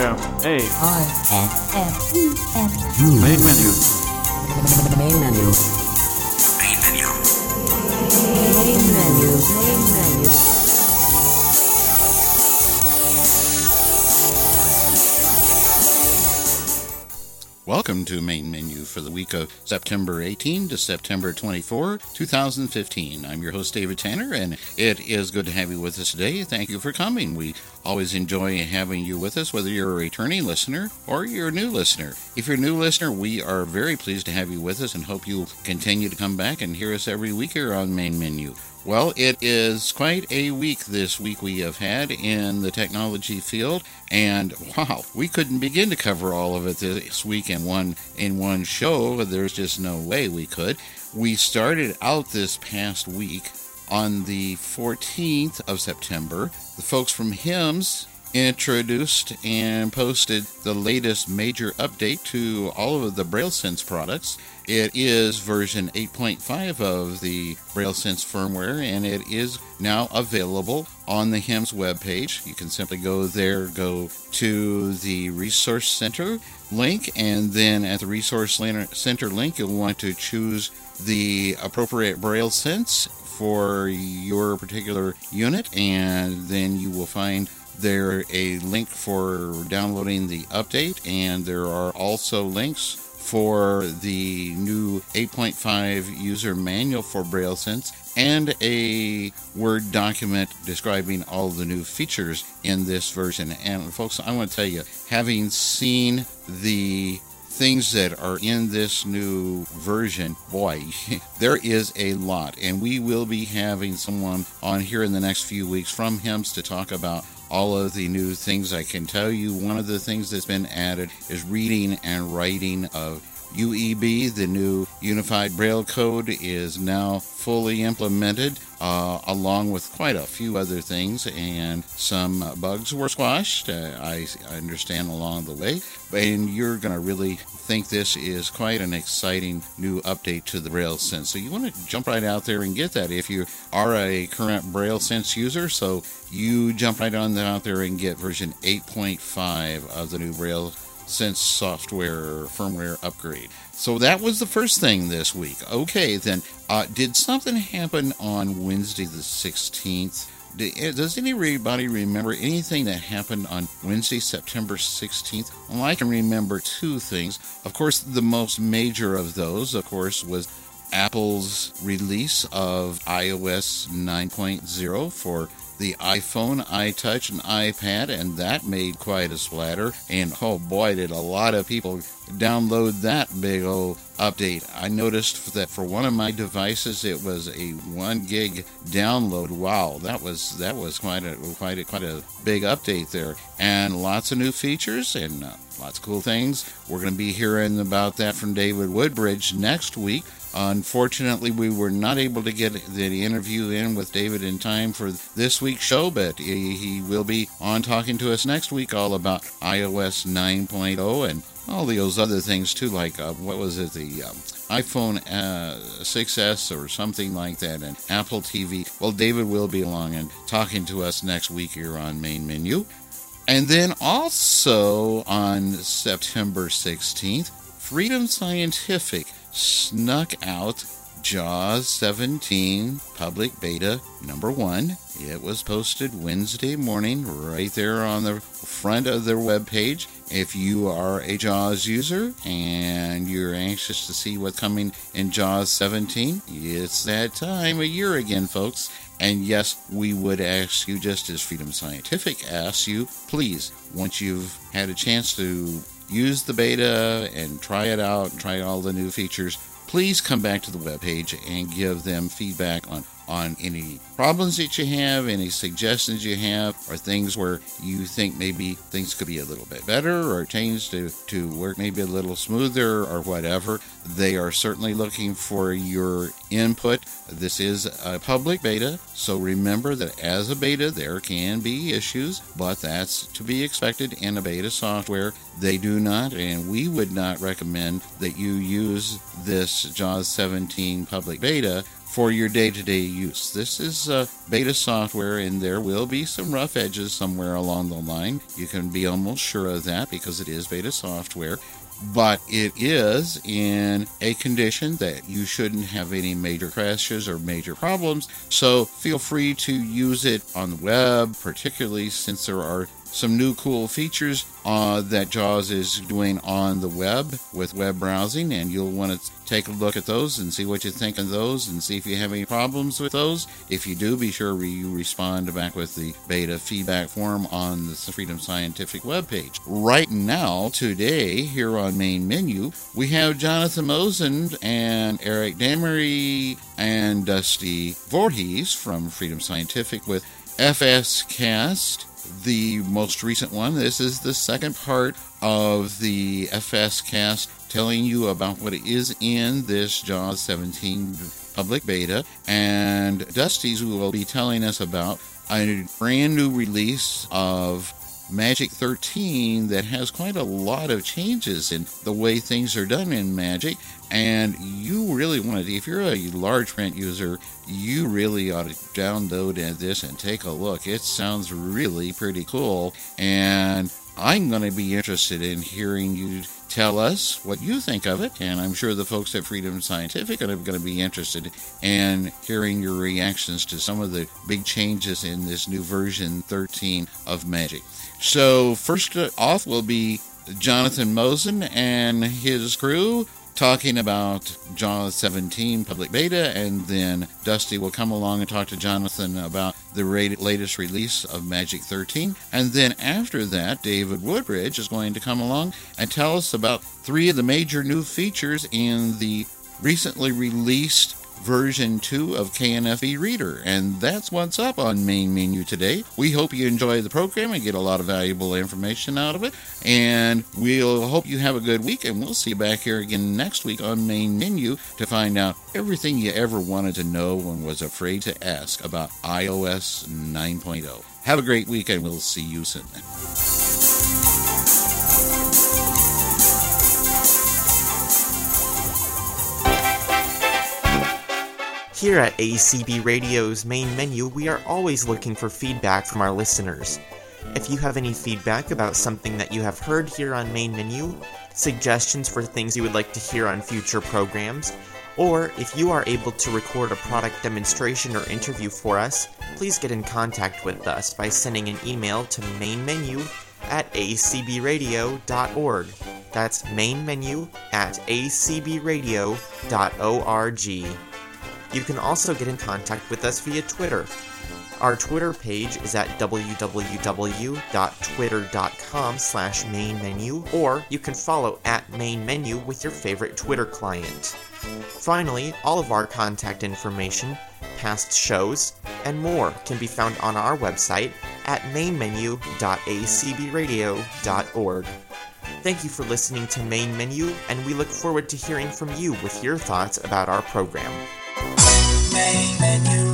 M A R N M E N main menu. main menu. Welcome to Main Menu for the week of September 18 to September 24, 2015. I'm your host, David Tanner, and it is good to have you with us today. Thank you for coming. We always enjoy having you with us, whether you're a returning listener or you're a new listener. If you're a new listener, we are very pleased to have you with us and hope you'll continue to come back and hear us every week here on Main Menu. Well, it is quite a week this week we have had in the technology field, and wow, we couldn't begin to cover all of it this week in one in one show. There's just no way we could. We started out this past week on the 14th of September. The folks from HIMS introduced and posted the latest major update to all of the BrailleSense products. It is version 8.5 of the BrailleSense firmware, and it is now available on the HIMS webpage. You can simply go there, go to the Resource Center link, and then at the Resource Center link, you'll want to choose the appropriate BrailleSense for your particular unit, and then you will find there a link for downloading the update, and there are also links for the new 8.5 user manual for BrailleSense and a Word document describing all the new features in this version. And folks, I want to tell you, having seen the things that are in this new version, boy, there is a lot. And we will be having someone on here in the next few weeks from HIMS to talk about all of the new things. I can tell you one of the things that's been added is reading and writing of UEB, the new Unified Braille Code, is now fully implemented, uh, along with quite a few other things, and some bugs were squashed, uh, I understand, along the way. And you're going to really think this is quite an exciting new update to the Braille Sense. So you want to jump right out there and get that if you are a current Braille Sense user. So you jump right on out there and get version 8.5 of the new Braille Sense software firmware upgrade. So that was the first thing this week. Okay, then, uh, did something happen on Wednesday the 16th? Eh, does anybody remember anything that happened on Wednesday, September 16th? Well, I can remember two things. Of course, the most major of those, of course, was Apple's release of iOS 9.0 for the iPhone, iTouch, and iPad, and that made quite a splatter. And oh boy, did a lot of people download that big old update. I noticed that for one of my devices, it was a one gig download. Wow, that was that was quite a quite a quite a big update there, and lots of new features and uh, lots of cool things. We're going to be hearing about that from David Woodbridge next week. Unfortunately, we were not able to get the interview in with David in time for this week's show, but he, will be on talking to us next week all about iOS 9.0 and all those other things too, like uh, what was it, the um, iPhone uh, 6S or something like that, and Apple TV. Well, David will be along and talking to us next week here on Main Menu. And then also on September 16th, Freedom Scientific snuck out JAWS 17 public beta number one. It was posted Wednesday morning right there on the front of their webpage. If you are a JAWS user and you're anxious to see what's coming in JAWS 17, it's that time of year again, folks. And yes, we would ask you, just as Freedom Scientific asks you, please, once you've had a chance to use the beta and try it out, try all the new features, please come back to the webpage and give them feedback on on any problems that you have, any suggestions you have, or things where you think maybe things could be a little bit better or changed to, to work maybe a little smoother or whatever. They are certainly looking for your input. This is a public beta, so remember that as a beta, there can be issues, but that's to be expected in a beta software. They do not, and we would not recommend that you use this JAWS 17 public beta for your day to day use. This is uh, beta software, and there will be some rough edges somewhere along the line. You can be almost sure of that because it is beta software but it is in a condition that you shouldn't have any major crashes or major problems. So feel free to use it on the web, particularly since there are some new cool features uh, that JAWS is doing on the web with web browsing, and you'll want to take a look at those and see what you think of those and see if you have any problems with those. If you do, be sure you respond back with the beta feedback form on the Freedom Scientific webpage. Right now, today, here on Main Menu, we have Jonathan Mosen and Eric Damery and Dusty Voorhees from Freedom Scientific with FS Cast the most recent one. This is the second part of the FS cast telling you about what is in this JAWS 17 public beta. And Dusty's will be telling us about a brand new release of Magic 13 that has quite a lot of changes in the way things are done in Magic. And you really want to, if you're a large print user, you really ought to download this and take a look. It sounds really pretty cool. And I'm going to be interested in hearing you tell us what you think of it, and I'm sure the folks at Freedom Scientific are going to be interested in hearing your reactions to some of the big changes in this new version 13 of Magic. So, first off will be Jonathan Mosen and his crew talking about JAWS 17 public beta, and then Dusty will come along and talk to Jonathan about the latest release of Magic 13. And then after that, David Woodbridge is going to come along and tell us about three of the major new features in the recently released version 2 of KNFB Reader. And that's what's up on Main Menu today. We hope you enjoy the program and get a lot of valuable information out of it. And we'll hope you have a good week, and we'll see you back here again next week on Main Menu to find out everything you ever wanted to know and was afraid to ask about iOS 9.0. Have a great week, and we'll see you soon. Here at ACB Radio's main menu, we are always looking for feedback from our listeners. If you have any feedback about something that you have heard here on main menu, suggestions for things you would like to hear on future programs, or if you are able to record a product demonstration or interview for us, please get in contact with us by sending an email to mainmenu at acbradio.org. That's mainmenu at acbradio.org. You can also get in contact with us via Twitter. Our Twitter page is at www.twitter.com slash mainmenu, or you can follow at mainmenu with your favorite Twitter client. Finally, all of our contact information, past shows, and more can be found on our website at mainmenu.acbradio.org. Thank you for listening to Main Menu, and we look forward to hearing from you with your thoughts about our program. Main menu.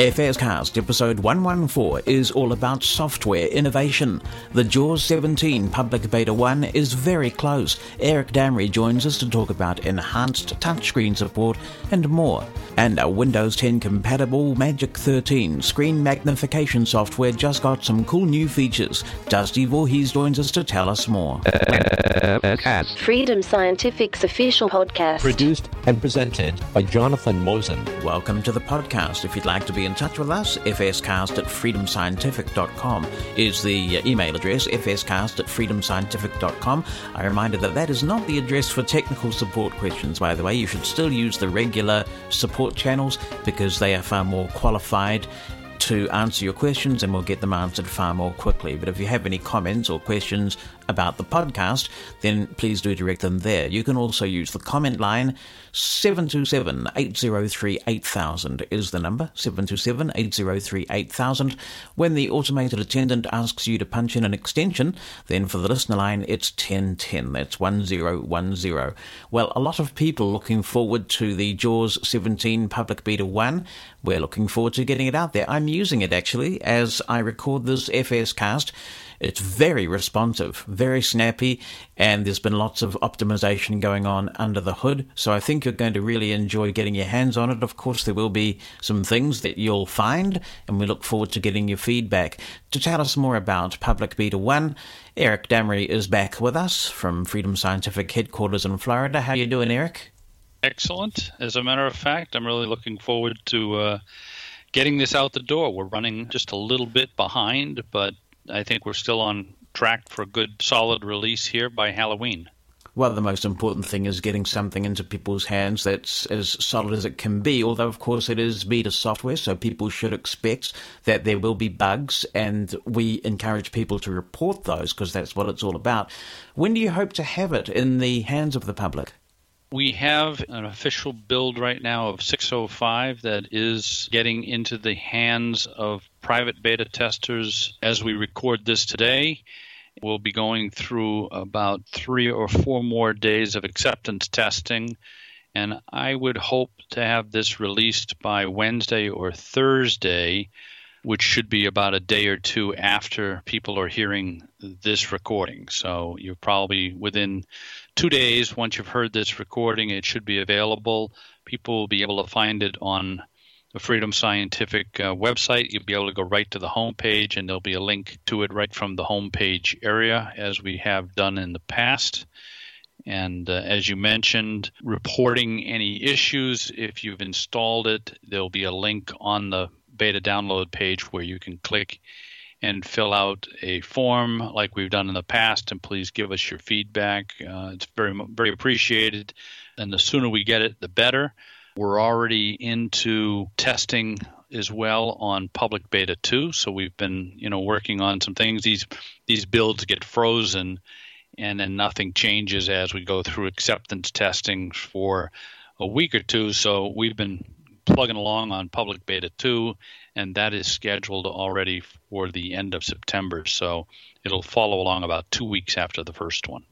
FSCast episode 114 is all about software innovation. The JAWS 17 public beta 1 is very close. Eric Damery joins us to talk about enhanced touchscreen support and more. And a Windows 10 compatible Magic 13 screen magnification software just got some cool new features. Dusty Voorhees joins us to tell us more. Freedom Scientific's official podcast. Produced and presented by Jonathan Mosen. Welcome to the podcast. If you'd like to be in touch with us, fscast at freedomscientific.com is the uh, email address, fscast at freedomscientific.com. I remind you that that is not the address for technical support questions, by the way. You should still use the regular support channels because they are far more qualified to answer your questions and we'll get them answered far more quickly. But if you have any comments or questions about the podcast, then please do direct them there. You can also use the comment line 727 803 8000 is the number 727 803 8000. When the automated attendant asks you to punch in an extension, then for the listener line it's 1010. That's 1010. Well, a lot of people looking forward to the JAWS 17 Public Beta 1. We're looking forward to getting it out there. I'm using it actually as I record this FS cast. It's very responsive, very snappy, and there's been lots of optimization going on under the hood. So I think you're going to really enjoy getting your hands on it. Of course, there will be some things that you'll find, and we look forward to getting your feedback. To tell us more about Public Beta 1, Eric Damery is back with us from Freedom Scientific headquarters in Florida. How are you doing, Eric? Excellent. As a matter of fact, I'm really looking forward to uh, getting this out the door. We're running just a little bit behind, but I think we're still on track for a good, solid release here by Halloween. Well, the most important thing is getting something into people's hands that's as solid as it can be. Although, of course, it is beta software, so people should expect that there will be bugs, and we encourage people to report those because that's what it's all about. When do you hope to have it in the hands of the public? We have an official build right now of 605 that is getting into the hands of private beta testers as we record this today. We'll be going through about three or four more days of acceptance testing, and I would hope to have this released by Wednesday or Thursday, which should be about a day or two after people are hearing this recording. So you're probably within two days, once you've heard this recording, it should be available. People will be able to find it on the Freedom Scientific uh, website. You'll be able to go right to the homepage, and there'll be a link to it right from the homepage area, as we have done in the past. And uh, as you mentioned, reporting any issues, if you've installed it, there'll be a link on the beta download page where you can click and fill out a form like we've done in the past. And please give us your feedback. Uh, it's very, very appreciated. And the sooner we get it, the better. We're already into testing as well on public beta 2 so we've been you know working on some things these these builds get frozen and then nothing changes as we go through acceptance testing for a week or two so we've been plugging along on public beta 2 and that is scheduled already for the end of September. So it'll follow along about two weeks after the first one.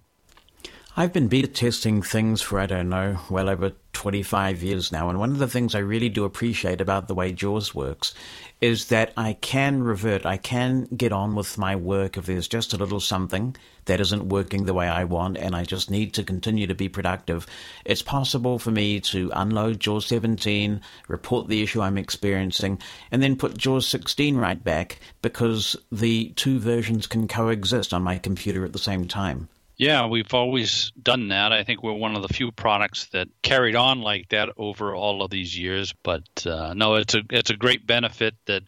I've been beta testing things for, I don't know, well over 25 years now. And one of the things I really do appreciate about the way JAWS works is that I can revert, I can get on with my work if there's just a little something that isn't working the way I want and I just need to continue to be productive. It's possible for me to unload JAWS 17, report the issue I'm experiencing, and then put JAWS 16 right back because the two versions can coexist on my computer at the same time. Yeah, we've always done that. I think we're one of the few products that carried on like that over all of these years. But uh, no, it's a it's a great benefit that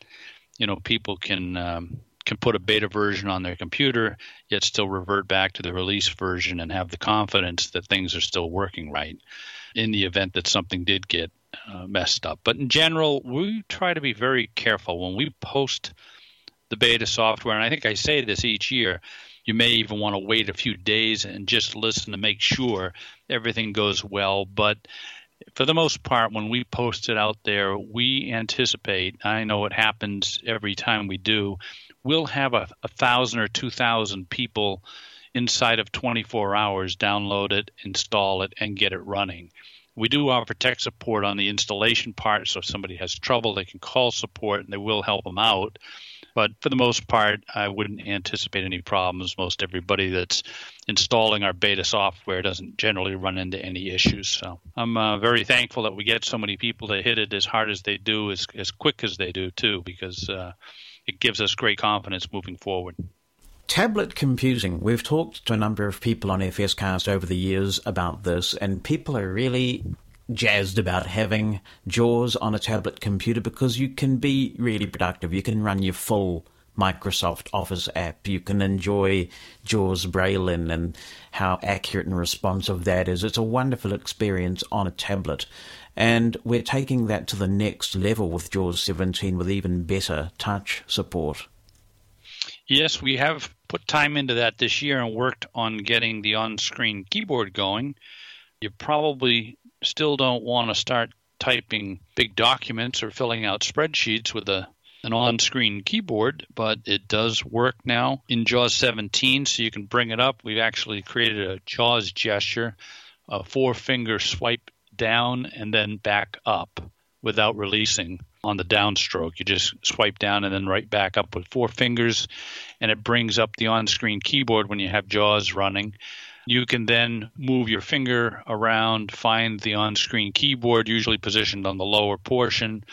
you know people can um, can put a beta version on their computer, yet still revert back to the release version and have the confidence that things are still working right in the event that something did get uh, messed up. But in general, we try to be very careful when we post the beta software, and I think I say this each year you may even want to wait a few days and just listen to make sure everything goes well. But for the most part, when we post it out there, we anticipate, I know it happens every time we do, we'll have a, a thousand or two thousand people inside of 24 hours download it, install it, and get it running. We do offer tech support on the installation part, so if somebody has trouble, they can call support and they will help them out. But for the most part, I wouldn't anticipate any problems. Most everybody that's installing our beta software doesn't generally run into any issues. So I'm uh, very thankful that we get so many people to hit it as hard as they do, as, as quick as they do, too, because uh, it gives us great confidence moving forward. Tablet computing. We've talked to a number of people on FSCast over the years about this, and people are really jazzed about having JAWS on a tablet computer because you can be really productive. You can run your full Microsoft Office app. You can enjoy JAWS Braille-in and how accurate and responsive that is. It's a wonderful experience on a tablet. And we're taking that to the next level with JAWS 17 with even better touch support. Yes, we have put time into that this year and worked on getting the on screen keyboard going, you probably still don't want to start typing big documents or filling out spreadsheets with a an on-screen keyboard, but it does work now in JAWS 17, so you can bring it up. We've actually created a JAWS gesture, a four-finger swipe down and then back up without releasing on the downstroke. You just swipe down and then right back up with four fingers, and it brings up the on-screen keyboard when you have JAWS running. You can then move your finger around, find the on screen keyboard, usually positioned on the lower portion,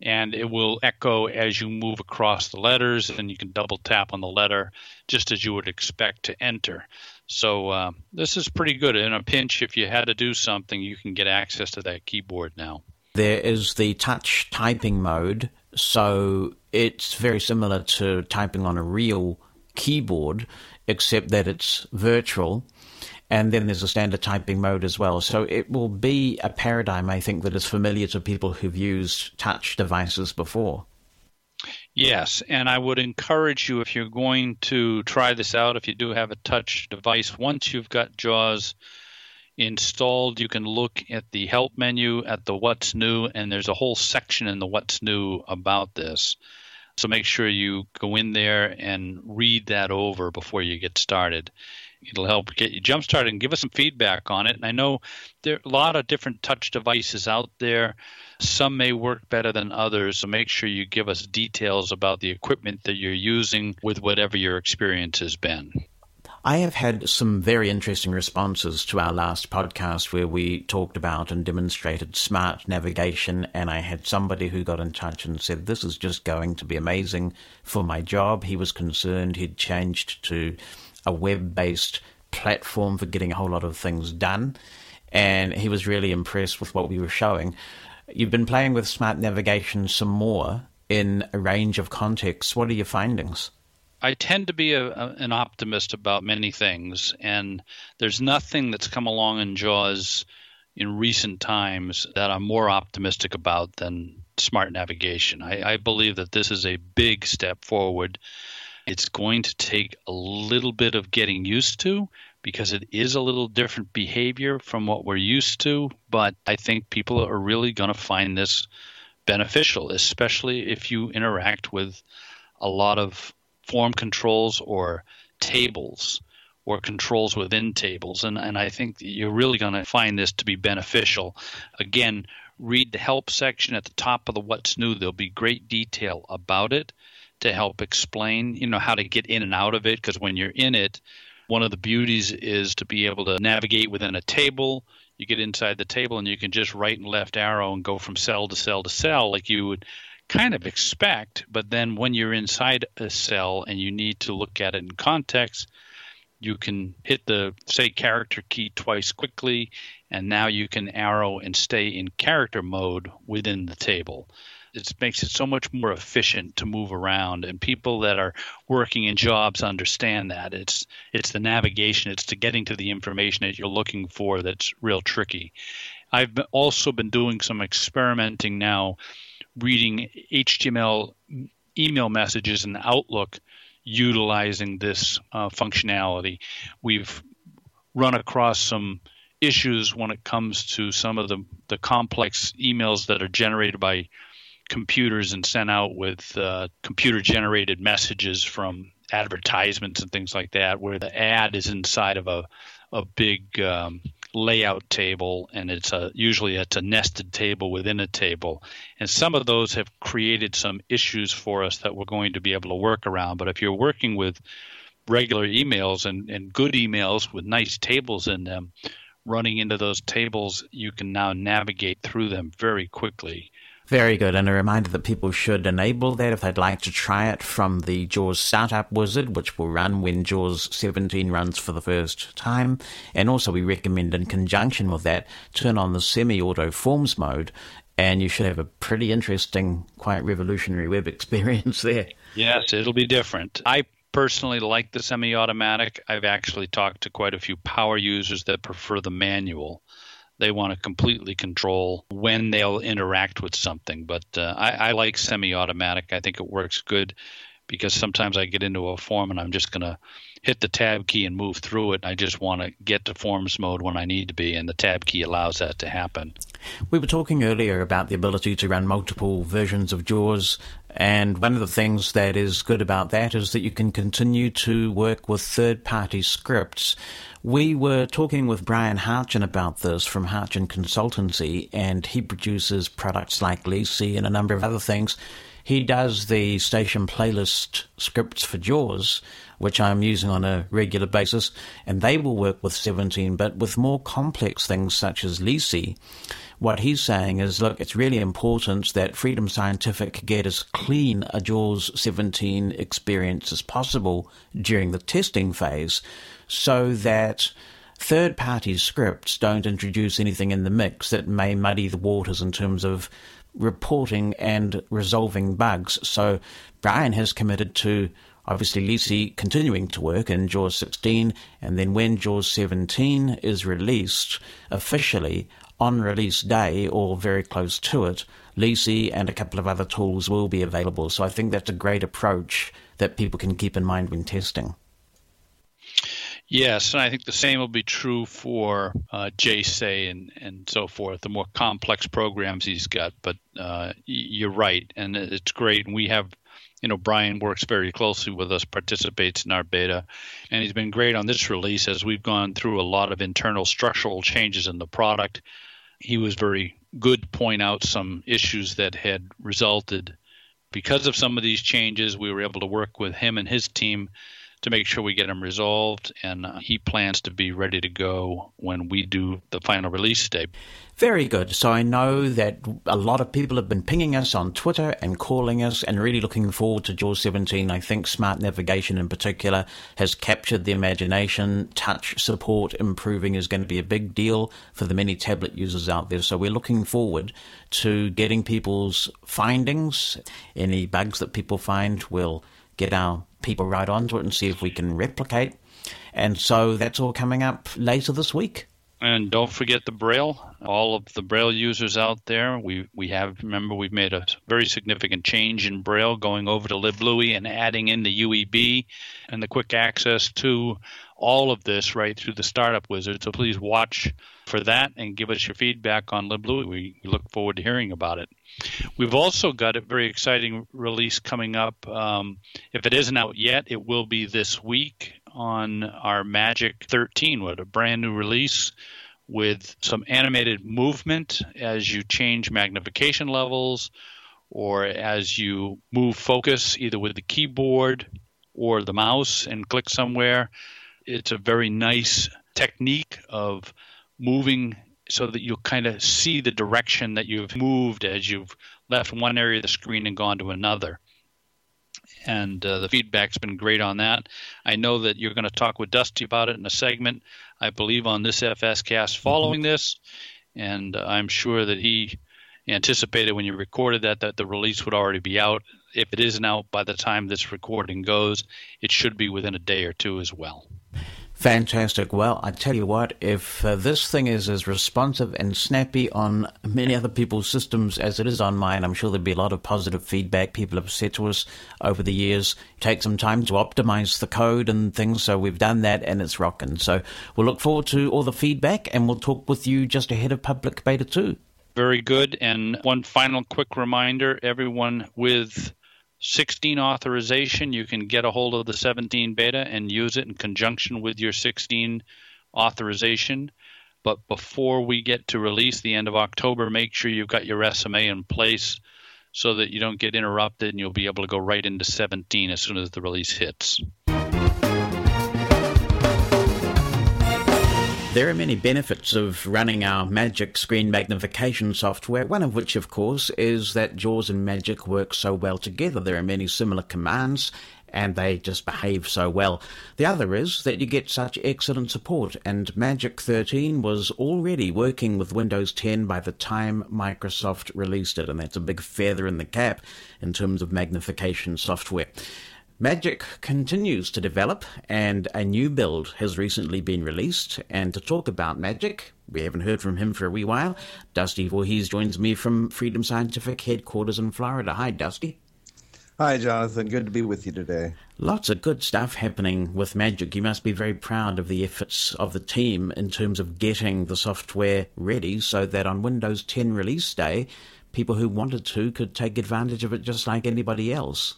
and it will echo as you move across the letters, and you can double tap on the letter just as you would expect to enter. So uh, this is pretty good. In a pinch, if you had to do something, you can get access to that keyboard now. There is the touch typing mode, so it's very similar to typing on a real keyboard, except that it's virtual and then there's a standard typing mode as well. So it will be a paradigm, I think, that is familiar to people who've used touch devices before. Yes, and I would encourage you if you're going to try this out, if you do have a touch device, once you've got JAWS installed, you can look at the help menu at the what's new, and there's a whole section in the what's new about this. So make sure you go in there and read that over before you get started it'll help get you jump started and give us some feedback on it. And I know there are a lot of different touch devices out there. Some may work better than others, so make sure you give us details about the equipment that you're using with whatever your experience has been. I have had some very interesting responses to our last podcast where we talked about and demonstrated smart navigation. And I had somebody who got in touch and said, This is just going to be amazing for my job. He was concerned he'd changed to a web based platform for getting a whole lot of things done. And he was really impressed with what we were showing. You've been playing with smart navigation some more in a range of contexts. What are your findings? I tend to be a, a, an optimist about many things, and there's nothing that's come along in JAWS in recent times that I'm more optimistic about than smart navigation. I, I believe that this is a big step forward it's going to take a little bit of getting used to because it is a little different behavior from what we're used to. But I think people are really going to find this beneficial, especially if you interact with a lot of form controls or tables or controls within tables. And, and I think you're really going to find this to be beneficial. Again, read the help section at the top of the What's New. There'll be great detail about it to help explain, you know, how to get in and out of it. Because when you're in it, one of the beauties is to be able to navigate within a table. You get inside the table and you can just right and left arrow and go from cell to cell to cell like you would kind of expect. But then when you're inside a cell and you need to look at it in context, you can hit the say character key twice quickly and now you can arrow and stay in character mode within the table it makes it so much more efficient to move around and people that are working in jobs understand that. It's it's the navigation it's the getting to the information that you're looking for that's real tricky. I've also been doing some experimenting now reading html email messages in outlook utilizing this uh, functionality. We've run across some issues when it comes to some of the, the complex emails that are generated by computers and sent out with uh, computer generated messages from advertisements and things like that, where the ad is inside of a a big um, layout table, and it's a usually it's a nested table within a table, and some of those have created some issues for us that we're going to be able to work around. But if you're working with regular emails and, and good emails with nice tables in them, running into those tables, you can now navigate through them very quickly. Very good. And a reminder that people should enable that if they'd like to try it from the JAWS Startup Wizard, which will run when JAWS 17 runs for the first time. And also, we recommend in conjunction with that, turn on the semi auto forms mode, and you should have a pretty interesting, quite revolutionary web experience there. Yes, it'll be different. I personally like the semi automatic. I've actually talked to quite a few power users that prefer the manual they want to completely control when they'll interact with something. But uh, I, I like semi automatic, I think it works good. because sometimes I get into a form and I'm just going to hit the tab key and move through it. I just want to get to forms mode when I need to be, and the tab key allows that to happen. We were talking earlier about the ability to run multiple versions of JAWS, and one of the things that is good about that is that you can continue to work with third party scripts. We were talking with Brian Hartgen about this from Hartgen Consultancy, and he produces products like Leasey and a number of other things. He does the station playlist scripts for JAWS, which I'm using on a regular basis, and they will work with 17, but with more complex things such as Leasey what he's saying is, look, it's really important that Freedom Scientific get as clean a JAWS 17 experience as possible during the testing phase so that third party scripts don't introduce anything in the mix that may muddy the waters in terms of reporting and resolving bugs. So Brian has committed to obviously Leasey continuing to work in JAWS 16, and then when JAWS 17 is released officially, on release day or very close to it, Leasey and a couple of other tools will be available. So I think that's a great approach that people can keep in mind when testing. Yes, and I think the same will be true for uh, JSay and, and so forth, the more complex programs he's got. But uh, you're right, and it's great. And we have, you know, Brian works very closely with us, participates in our beta, and he's been great on this release as we've gone through a lot of internal structural changes in the product he was very good to point out some issues that had resulted because of some of these changes. We were able to work with him and his team to make sure we get them resolved, and uh, he plans to be ready to go when we do the final release day. Very good. So I know that a lot of people have been pinging us on Twitter and calling us and really looking forward to JAWS 17. I think smart navigation in particular has captured the imagination. Touch support improving is going to be a big deal for the many tablet users out there. So we're looking forward to getting people's findings. Any bugs that people find, we'll get our people right onto it and see if we can replicate. And so that's all coming up later this week. And don't forget the Braille. All of the Braille users out there, we, we have, remember, we've made a very significant change in Braille going over to LibLouis and adding in the UEB and the quick access to all of this right through the Startup Wizard. So please watch for that and give us your feedback on LibLouis. We, look forward to hearing about it. We've also got a very exciting release coming up. Um, if it isn't out yet, it will be this week on our Magic 13 with a brand new release with some animated movement as you change magnification levels or as you move focus either with the keyboard or the mouse and click somewhere. It's a very nice technique of moving so that you'll kind of see the direction that you've moved as you've left one area of the screen and gone to another and uh, the feedback's been great on that. I know that you're going to talk with Dusty about it in a segment, I believe, on this FS cast following mm-hmm. this, and uh, I'm sure that he anticipated when you recorded that that the release would already be out. If it isn't out by the time this recording goes, it should be within a day or two as well. Fantastic. Well, I tell you what, if uh, this thing is as responsive and snappy on many other people's systems as it is on mine, I'm sure there'll be a lot of positive feedback. People have said to us over the years, take some time to optimize the code and things. So we've done that and it's rocking. So we'll look forward to all the feedback and we'll talk with you just ahead of public beta 2. Very good. And one final quick reminder everyone with 16 authorization, you can get a hold of the 17 beta and use it in conjunction with your 16 authorization. But before we get to release the end of October, make sure you've got your SMA in place so that you don't get interrupted and you'll be able to go right into 17 as soon as the release hits. There are many benefits of running our Magic screen magnification software, one of which, of course, is that JAWS and Magic work so well together. There are many similar commands and they just behave so well. The other is that you get such excellent support, and Magic 13 was already working with Windows 10 by the time Microsoft released it, and that's a big feather in the cap in terms of magnification software. Magic continues to develop, and a new build has recently been released. And to talk about Magic, we haven't heard from him for a wee while. Dusty Voorhees joins me from Freedom Scientific headquarters in Florida. Hi, Dusty. Hi, Jonathan. Good to be with you today. Lots of good stuff happening with Magic. You must be very proud of the efforts of the team in terms of getting the software ready so that on Windows 10 release day, people who wanted to could take advantage of it just like anybody else.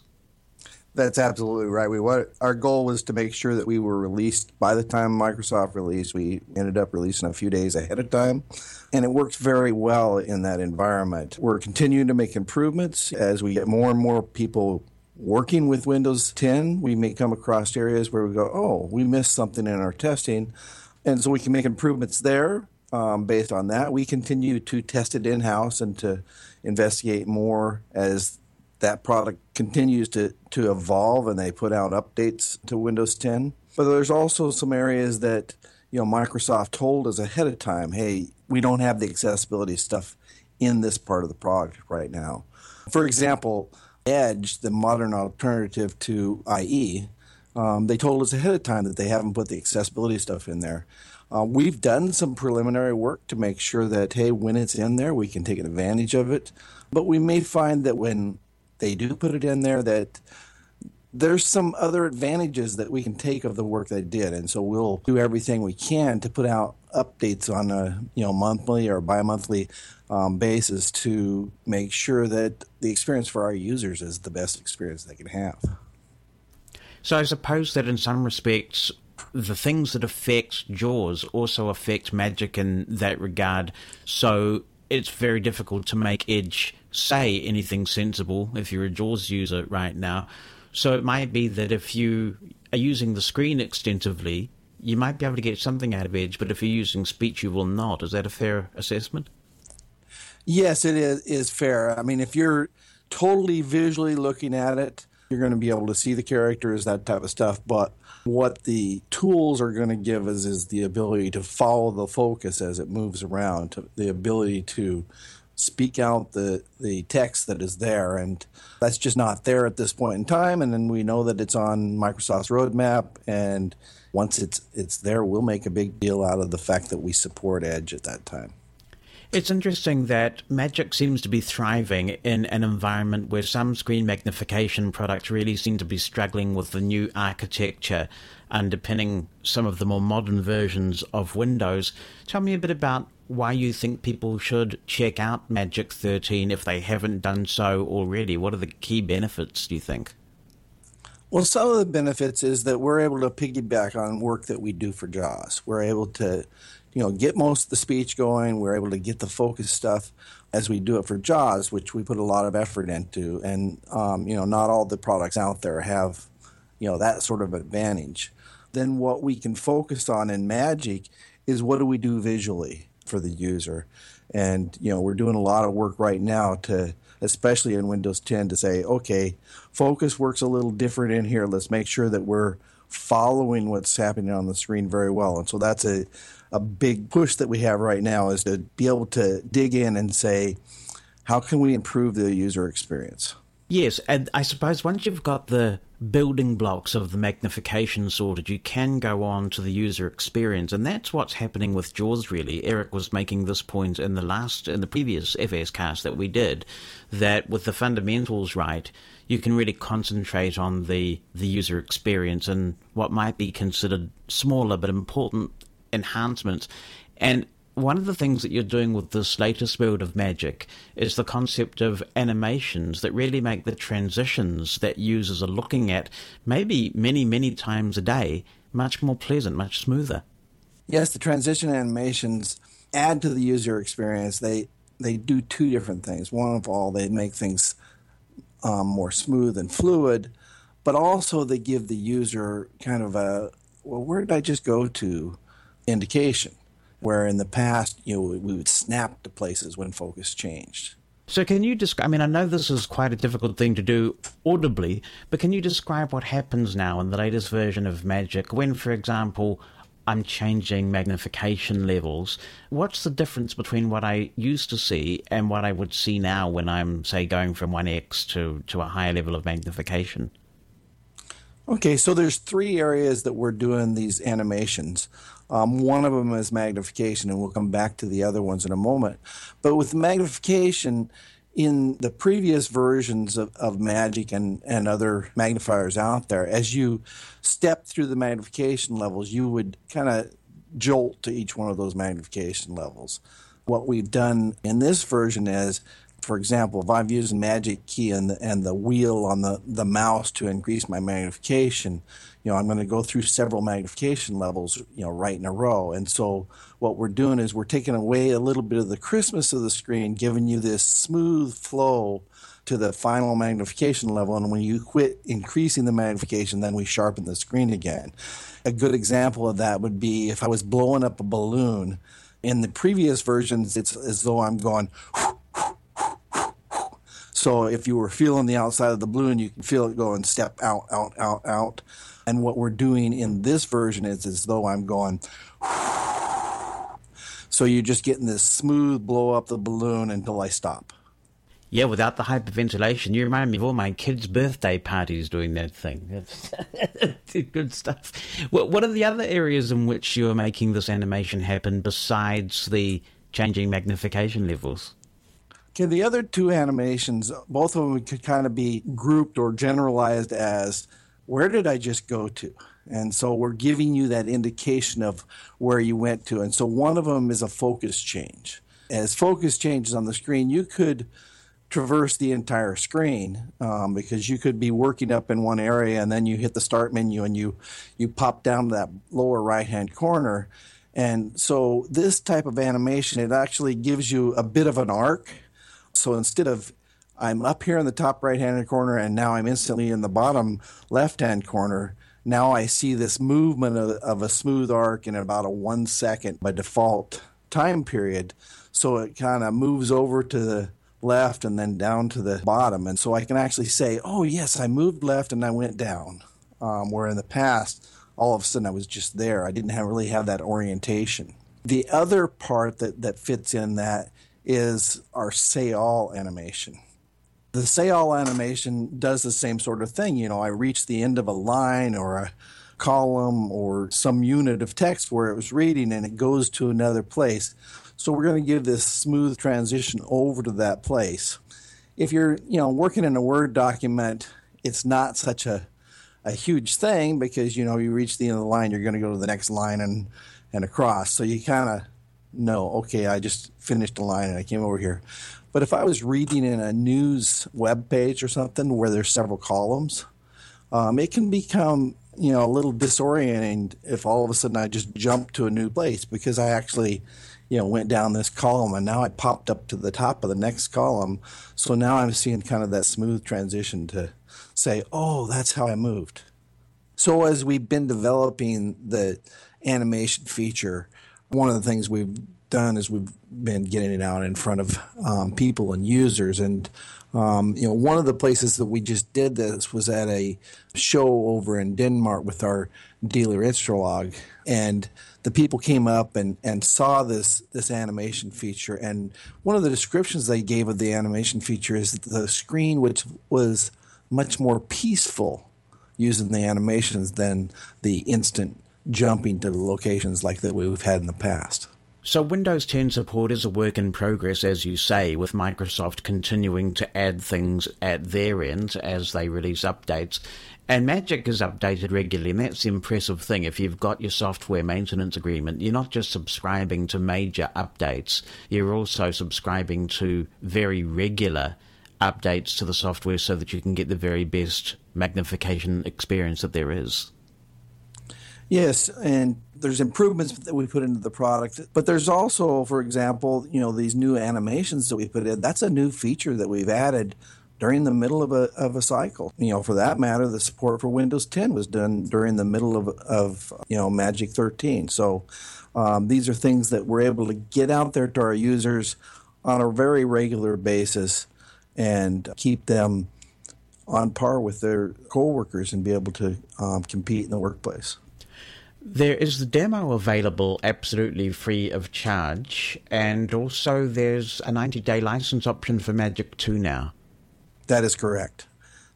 That's absolutely right. We what our goal was to make sure that we were released by the time Microsoft released. We ended up releasing a few days ahead of time, and it worked very well in that environment. We're continuing to make improvements as we get more and more people working with Windows 10. We may come across areas where we go, "Oh, we missed something in our testing," and so we can make improvements there. Um, based on that, we continue to test it in house and to investigate more as that product continues to, to evolve and they put out updates to Windows 10. But there's also some areas that you know Microsoft told us ahead of time, hey, we don't have the accessibility stuff in this part of the product right now. For example, Edge, the modern alternative to IE, um, they told us ahead of time that they haven't put the accessibility stuff in there. Uh, we've done some preliminary work to make sure that, hey, when it's in there, we can take advantage of it. But we may find that when they do put it in there that there's some other advantages that we can take of the work they did. And so we'll do everything we can to put out updates on a you know monthly or bi-monthly um, basis to make sure that the experience for our users is the best experience they can have. So i suppose that in some respects the things that affect jaws also affect magic in that regard. So it's very difficult to make edge say anything sensible if you're a JAWS user right now. So it might be that if you are using the screen extensively, you might be able to get something out of Edge, but if you're using speech, you will not. Is that a fair assessment? Yes, it is, is fair. I mean, if you're totally visually looking at it, you're going to be able to see the characters, that type of stuff. But what the tools are going to give us is the ability to follow the focus as it moves around, the ability to speak out the, the text that is there. And that's just not there at this point in time. And then we know that it's on Microsoft's roadmap. And once it's, it's there, we'll make a big deal out of the fact that we support Edge at that time. It's interesting that Magic seems to be thriving in an environment where some screen magnification products really seem to be struggling with the new architecture underpinning some of the more modern versions of Windows. Tell me a bit about why you think people should check out Magic 13 if they haven't done so already. What are the key benefits, do you think? Well, some of the benefits is that we're able to piggyback on work that we do for JAWS. We're able to, you know, get most of the speech going. We're able to get the focus stuff as we do it for JAWS, which we put a lot of effort into. And, um, you know, not all the products out there have, you know, that sort of advantage. Then what we can focus on in Magic is what do we do visually? For the user. And you know, we're doing a lot of work right now to, especially in Windows 10, to say, okay, focus works a little different in here. Let's make sure that we're following what's happening on the screen very well. And so that's a a big push that we have right now is to be able to dig in and say, how can we improve the user experience? Yes, and I suppose once you've got the building blocks of the magnification sorted, you can go on to the user experience, and that's what's happening with JAWS. Really, Eric was making this point in the last, in the previous FS cast that we did, that with the fundamentals right, you can really concentrate on the the user experience and what might be considered smaller but important enhancements. And one of the things that you're doing with this latest build of Magic is the concept of animations that really make the transitions that users are looking at, maybe many, many times a day, much more pleasant, much smoother. Yes, the transition animations add to the user experience. They they do two different things. One of all, they make things um, more smooth and fluid, but also they give the user kind of a well, where did I just go to indication where in the past, you know, we would snap to places when focus changed. So, can you describe? I mean, I know this is quite a difficult thing to do audibly, but can you describe what happens now in the latest version of Magic when, for example, I'm changing magnification levels? What's the difference between what I used to see and what I would see now when I'm, say, going from 1x to, to a higher level of magnification? Okay, so there's three areas that we're doing these animations. Um, one of them is magnification, and we'll come back to the other ones in a moment. But with magnification, in the previous versions of, of Magic and, and other magnifiers out there, as you step through the magnification levels, you would kind of jolt to each one of those magnification levels. What we've done in this version is, for example, if I'm using Magic Key and the, and the wheel on the, the mouse to increase my magnification, you know, I'm going to go through several magnification levels, you know, right in a row. And so what we're doing is we're taking away a little bit of the crispness of the screen, giving you this smooth flow to the final magnification level. And when you quit increasing the magnification, then we sharpen the screen again. A good example of that would be if I was blowing up a balloon. In the previous versions, it's as though I'm going. So if you were feeling the outside of the balloon, you can feel it going step out, out, out, out. And what we're doing in this version is as though I'm going. So you're just getting this smooth blow up the balloon until I stop. Yeah, without the hyperventilation, you remind me of all my kids' birthday parties doing that thing. good stuff. What are the other areas in which you're making this animation happen besides the changing magnification levels? Okay, the other two animations, both of them could kind of be grouped or generalized as where did I just go to? And so we're giving you that indication of where you went to. And so one of them is a focus change. As focus changes on the screen, you could traverse the entire screen um, because you could be working up in one area and then you hit the start menu and you you pop down to that lower right hand corner and so this type of animation it actually gives you a bit of an arc so instead of I'm up here in the top right hand corner and now I'm instantly in the bottom left hand corner now I see this movement of, of a smooth arc in about a one second by default time period so it kind of moves over to the left and then down to the bottom. And so I can actually say, oh, yes, I moved left and I went down. Um, where in the past, all of a sudden I was just there. I didn't have, really have that orientation. The other part that, that fits in that is our say all animation. The say all animation does the same sort of thing. You know, I reach the end of a line or a column or some unit of text where it was reading and it goes to another place. So we're going to give this smooth transition over to that place. If you're, you know, working in a Word document, it's not such a a huge thing because you know you reach the end of the line, you're going to go to the next line and and across. So you kind of know, okay, I just finished a line and I came over here. But if I was reading in a news web page or something where there's several columns, um, it can become you know a little disorienting if all of a sudden I just jump to a new place because I actually you know, went down this column and now I popped up to the top of the next column. So now I'm seeing kind of that smooth transition to say, oh, that's how I moved. So as we've been developing the animation feature, one of the things we've done is we've been getting it out in front of um, people and users. And, um, you know, one of the places that we just did this was at a show over in Denmark with our dealer Instrulog. And the people came up and, and saw this this animation feature and one of the descriptions they gave of the animation feature is the screen which was much more peaceful using the animations than the instant jumping to the locations like that we've had in the past. So Windows 10 support is a work in progress, as you say, with Microsoft continuing to add things at their end as they release updates. And Magic is updated regularly, and that's the impressive thing. If you've got your software maintenance agreement, you're not just subscribing to major updates, you're also subscribing to very regular updates to the software so that you can get the very best magnification experience that there is. Yes, and there's improvements that we put into the product, but there's also, for example, you know, these new animations that we put in. That's a new feature that we've added during the middle of a, of a cycle. You know, for that matter, the support for Windows 10 was done during the middle of, of you know, Magic 13. So um, these are things that we're able to get out there to our users on a very regular basis and keep them on par with their coworkers and be able to um, compete in the workplace. There is the demo available absolutely free of charge, and also there's a 90 day license option for Magic 2 now. That is correct.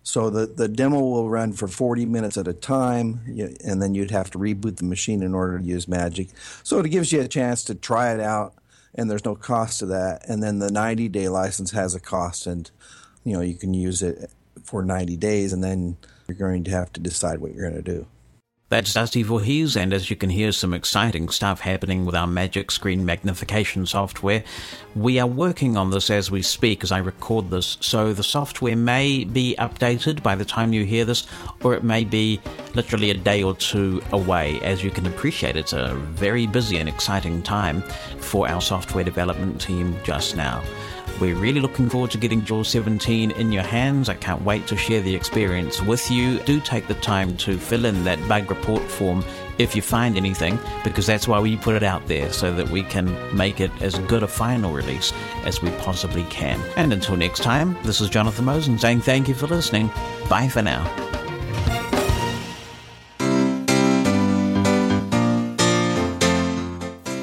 So the, the demo will run for 40 minutes at a time, and then you'd have to reboot the machine in order to use Magic. So it gives you a chance to try it out and there's no cost to that. And then the 90 day license has a cost, and you know you can use it for 90 days, and then you're going to have to decide what you're going to do. That's Dusty Voorhees, and as you can hear, some exciting stuff happening with our Magic Screen magnification software. We are working on this as we speak, as I record this, so the software may be updated by the time you hear this, or it may be literally a day or two away. As you can appreciate, it's a very busy and exciting time for our software development team just now. We're really looking forward to getting Jaws 17 in your hands. I can't wait to share the experience with you. Do take the time to fill in that bug report form if you find anything, because that's why we put it out there, so that we can make it as good a final release as we possibly can. And until next time, this is Jonathan Mosen saying thank you for listening. Bye for now.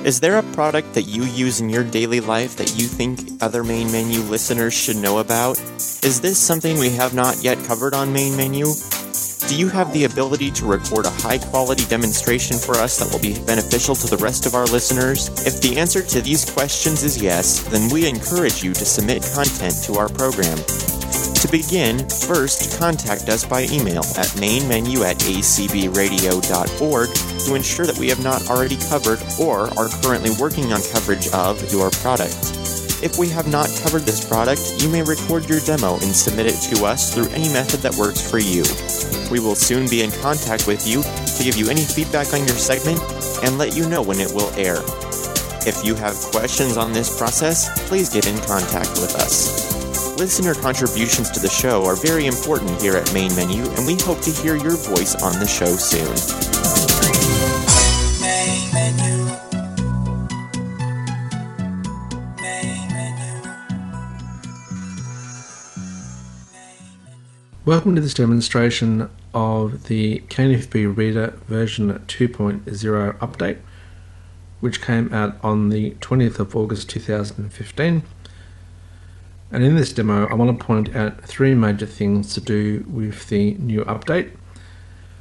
Is there a product that you use in your daily life that you think other main menu listeners should know about? Is this something we have not yet covered on main menu? Do you have the ability to record a high quality demonstration for us that will be beneficial to the rest of our listeners? If the answer to these questions is yes, then we encourage you to submit content to our program. To begin, first contact us by email at mainmenu at acbradio.org to ensure that we have not already covered or are currently working on coverage of your product. If we have not covered this product, you may record your demo and submit it to us through any method that works for you. We will soon be in contact with you to give you any feedback on your segment and let you know when it will air. If you have questions on this process, please get in contact with us. Listener contributions to the show are very important here at Main Menu, and we hope to hear your voice on the show soon. Welcome to this demonstration of the KNFB Reader version 2.0 update, which came out on the 20th of August 2015. And in this demo, I want to point out three major things to do with the new update.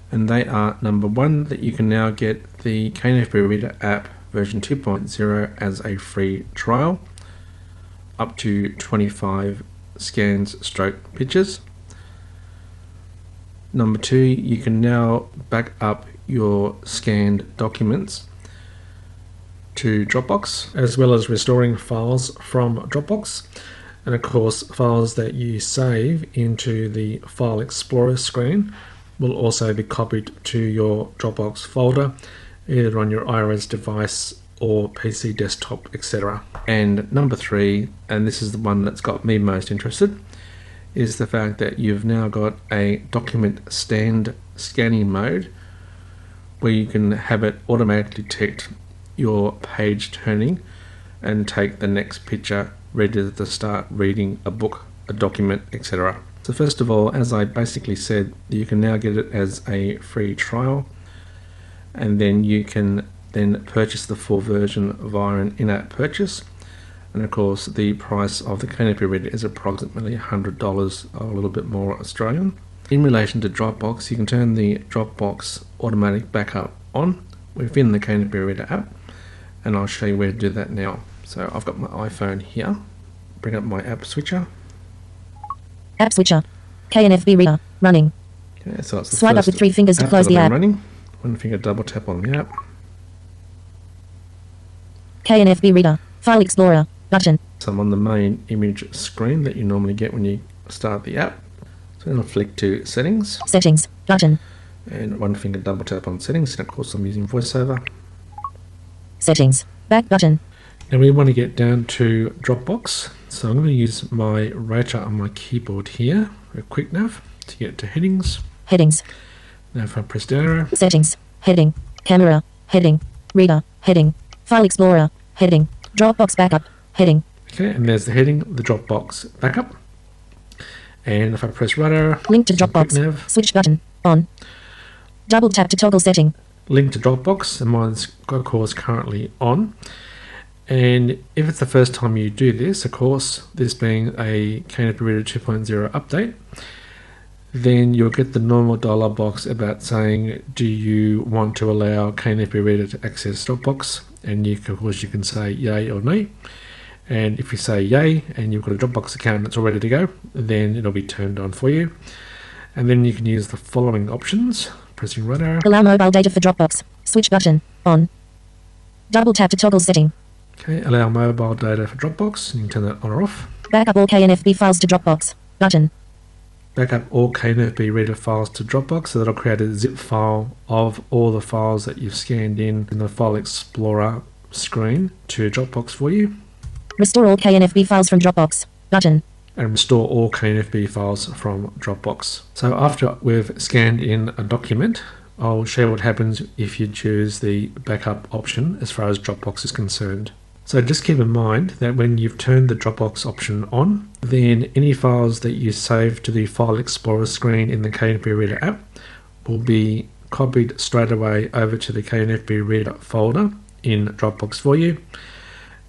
And they are number one, that you can now get the KNFB Reader app version 2.0 as a free trial, up to 25 scans stroke pictures. Number two, you can now back up your scanned documents to Dropbox, as well as restoring files from Dropbox. And of course, files that you save into the File Explorer screen will also be copied to your Dropbox folder, either on your iOS device or PC desktop, etc. And number three, and this is the one that's got me most interested, is the fact that you've now got a document stand scanning mode where you can have it automatically detect your page turning and take the next picture ready to start reading a book, a document, etc. So first of all, as I basically said, you can now get it as a free trial and then you can then purchase the full version via an in-app purchase and of course the price of the Canopy Reader is approximately $100 or a little bit more Australian. In relation to Dropbox, you can turn the Dropbox automatic backup on within the Canopy Reader app and I'll show you where to do that now. So I've got my iPhone here, bring up my app switcher. App switcher. KNFB Reader. Running. Okay, so it's the Swipe up with three fingers to close the app. Running. One finger double tap on the app. KNFB Reader. File Explorer. Button. So I'm on the main image screen that you normally get when you start the app. So then I'll flick to settings Settings. Button. and one finger double tap on settings. And of course I'm using voiceover. Settings. Back button. Now we want to get down to Dropbox. So I'm going to use my rotor on my keyboard here, a quick nav, to get to headings. Headings. Now if I press down arrow, Settings. Heading. Camera. Heading. Reader. Heading. File Explorer. Heading. Dropbox backup. Heading. okay, and there's the heading, the Dropbox backup. And if I press right arrow, Link to Dropbox. nav, Switch button. On. Double tap to toggle setting. link to Dropbox, and mine's of course currently on. And if it's the first time you do this, of course, this being a KNFB Reader 2.0 update, then you'll get the normal dialog box about saying, do you want to allow KNFB Reader to access Dropbox? And you, of course, you can say yay or nay. And if you say yay and you've got a Dropbox account that's all ready to go, then it'll be turned on for you. And then you can use the following options. Pressing right arrow. Allow mobile data for Dropbox. Switch button. On. Double tap to toggle setting. Okay, allow mobile data for Dropbox. You can turn that on or off. Backup all KNFB files to Dropbox. Button. Backup all KNFB reader files to Dropbox, so that'll create a zip file of all the files that you've scanned in in the File Explorer screen to Dropbox for you. Restore all KNFB files from Dropbox. Button. And restore all KNFB files from Dropbox. So after we've scanned in a document, I'll show what happens if you choose the backup option as far as Dropbox is concerned. So just keep in mind that when you've turned the Dropbox option on, then any files that you save to the File Explorer screen in the KNFB Reader app will be copied straight away over to the KNFB Reader folder in Dropbox for you.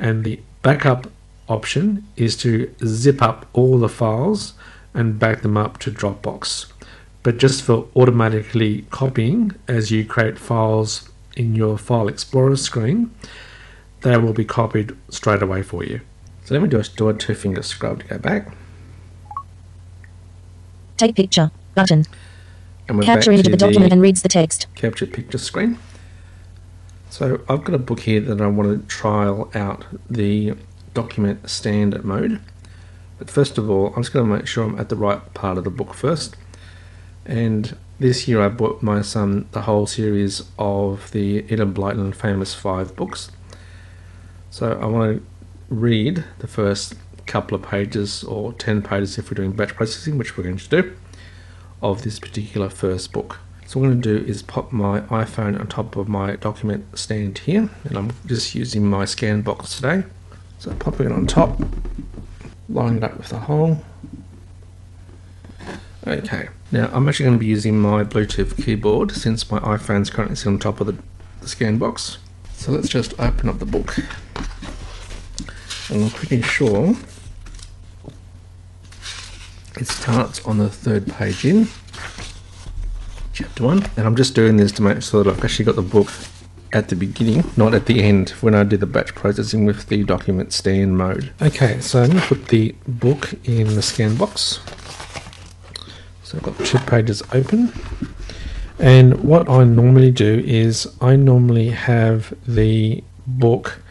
And the backup option is to zip up all the files and back them up to Dropbox. But just for automatically copying as you create files in your File Explorer screen, they will be copied straight away for you. So let me do a, do a two finger scrub to go back. Take picture. Button. And we're Capture back image to of the document and reads the text. capture picture screen. So I've got a book here that I want to trial out the document stand mode. But first of all, I'm just going to make sure I'm at the right part of the book first. And this year I bought my son the whole series of the Enid Blyton Famous Five books. So I want to read the first couple of pages or 10 pages if we're doing batch processing, which we're going to do, of this particular first book. So what I'm going to do is pop my iPhone on top of my document stand here, and I'm just using my scan box today. So popping it on top, lining it up with the hole. Okay, now I'm actually going to be using my Bluetooth keyboard since my iPhone's currently sitting on top of the, the scan box. So let's just open up the book. I'm pretty sure it starts on the third page in, chapter one. And I'm just doing this to make sure that I've actually got the book at the beginning, not at the end, when I do the batch processing with the document stand mode. Okay, so I'm going to put the book in the scan box. So I've got two pages open. And what I normally do is I normally have the book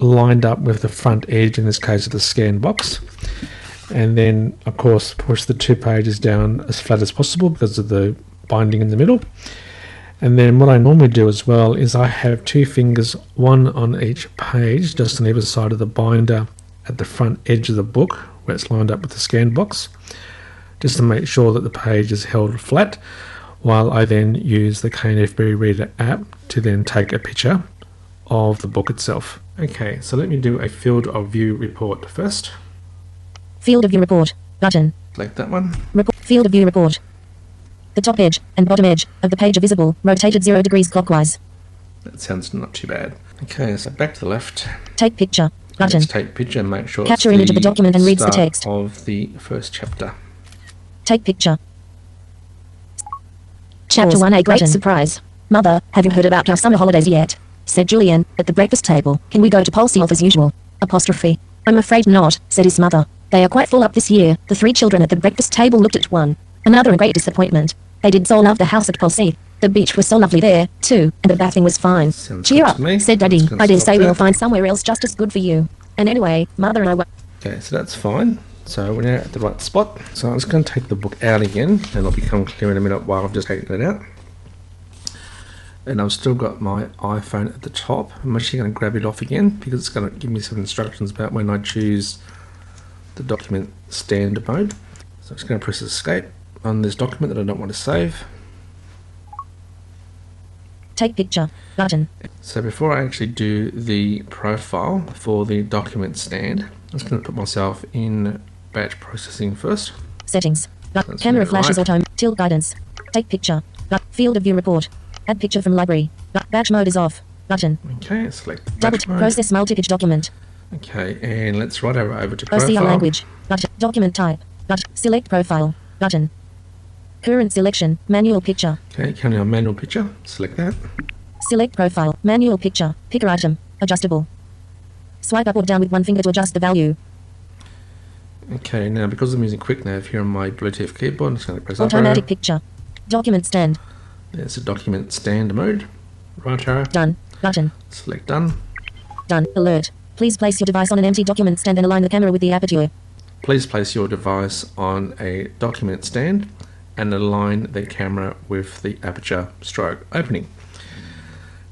lined up with the front edge, in this case of the scan box. And then, of course, push the two pages down as flat as possible because of the binding in the middle. And then what I normally do as well is I have two fingers, one on each page, just on either side of the binder at the front edge of the book where it's lined up with the scan box, just to make sure that the page is held flat, while I then use the KNFB Reader app to then take a picture of the book itself. Okay, so let me do a field of view report first. Field of view report. Button. Select that one. Report. Field of view report. The top edge and bottom edge of the page are visible, rotated 0 degrees clockwise. That sounds not too bad. Okay, so back to the left. Take picture. Button. Let's take picture and make sure Capture it's image of the document and reads the text. of the first chapter. Take picture. Chapter Pause. 1 A great Button. surprise. Mother, have you heard about our summer holidays yet? Said Julian, at the breakfast table. Can we go to Polseath as usual? Apostrophe. I'm afraid not, said his mother. They are quite full up this year. The three children at the breakfast table looked at one another in great disappointment. They did so love the house at Polseath. The beach was so lovely there, too, and the bathing was fine. Sounds Cheer up, me. said Daddy. I dare say there. we'll find somewhere else just as good for you. And anyway, Mother and I were. Okay, so that's fine. So we're now at the right spot. So I'm just going to take the book out again, and it'll become clear in a minute while I've just taken it out. And I've still got my iPhone at the top. I'm actually going to grab it off again because it's going to give me some instructions about when I choose the document stand mode. So I'm just going to press escape on this document that I don't want to save. Take picture. Button. So before I actually do the profile for the document stand, I'm just going to put myself in batch processing first. Settings. That's camera flashes right. auto. Tilt guidance. Take picture. Field of view report. Add picture from library. Batch mode is off. Button. Okay, select Double mode. process multi-pitch document. Okay, and let's right over, over to OCR profile. language. Button. Document type. Button. select profile. Button. Current selection, manual picture. Okay, currently on manual picture. Select that. Select profile, manual picture, picker item, adjustable. Swipe up or down with one finger to adjust the value. Okay, now because I'm using QuickNav here on my Bluetooth keyboard, I'm just going to press up Automatic arrow. picture. Document stand. There's a document stand mode. Right arrow. Done. Button. Select done. Done. Alert. Please place your device on an empty document stand and align the camera with the aperture. Please place your device on a document stand and align the camera with the aperture stroke opening.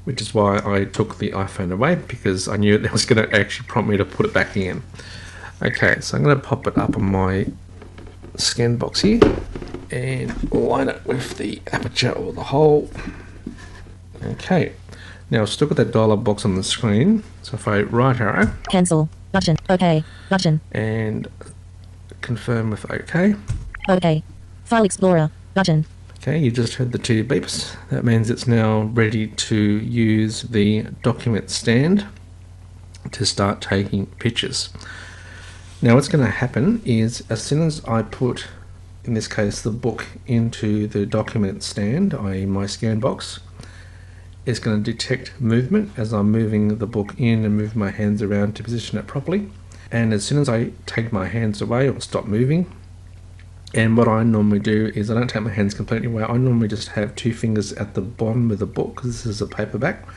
Which is why I took the iPhone away because I knew it was going to actually prompt me to put it back in. Okay, so I'm going to pop it up on my scan box here and line it with the aperture or the hole. Okay, now I've still got that dialog box on the screen. So if I right arrow Cancel. Button. OK. Button. and confirm with OK. OK. File Explorer. Button. Okay, you just heard the two beeps. That means it's now ready to use the document stand to start taking pictures. Now, what's going to happen is as soon as I put, in this case, the book into the document stand, i.e., my scan box, it's going to detect movement as I'm moving the book in and move my hands around to position it properly. And as soon as I take my hands away or stop moving, and what I normally do is I don't take my hands completely away. I normally just have two fingers at the bottom of the book because this is a paperback,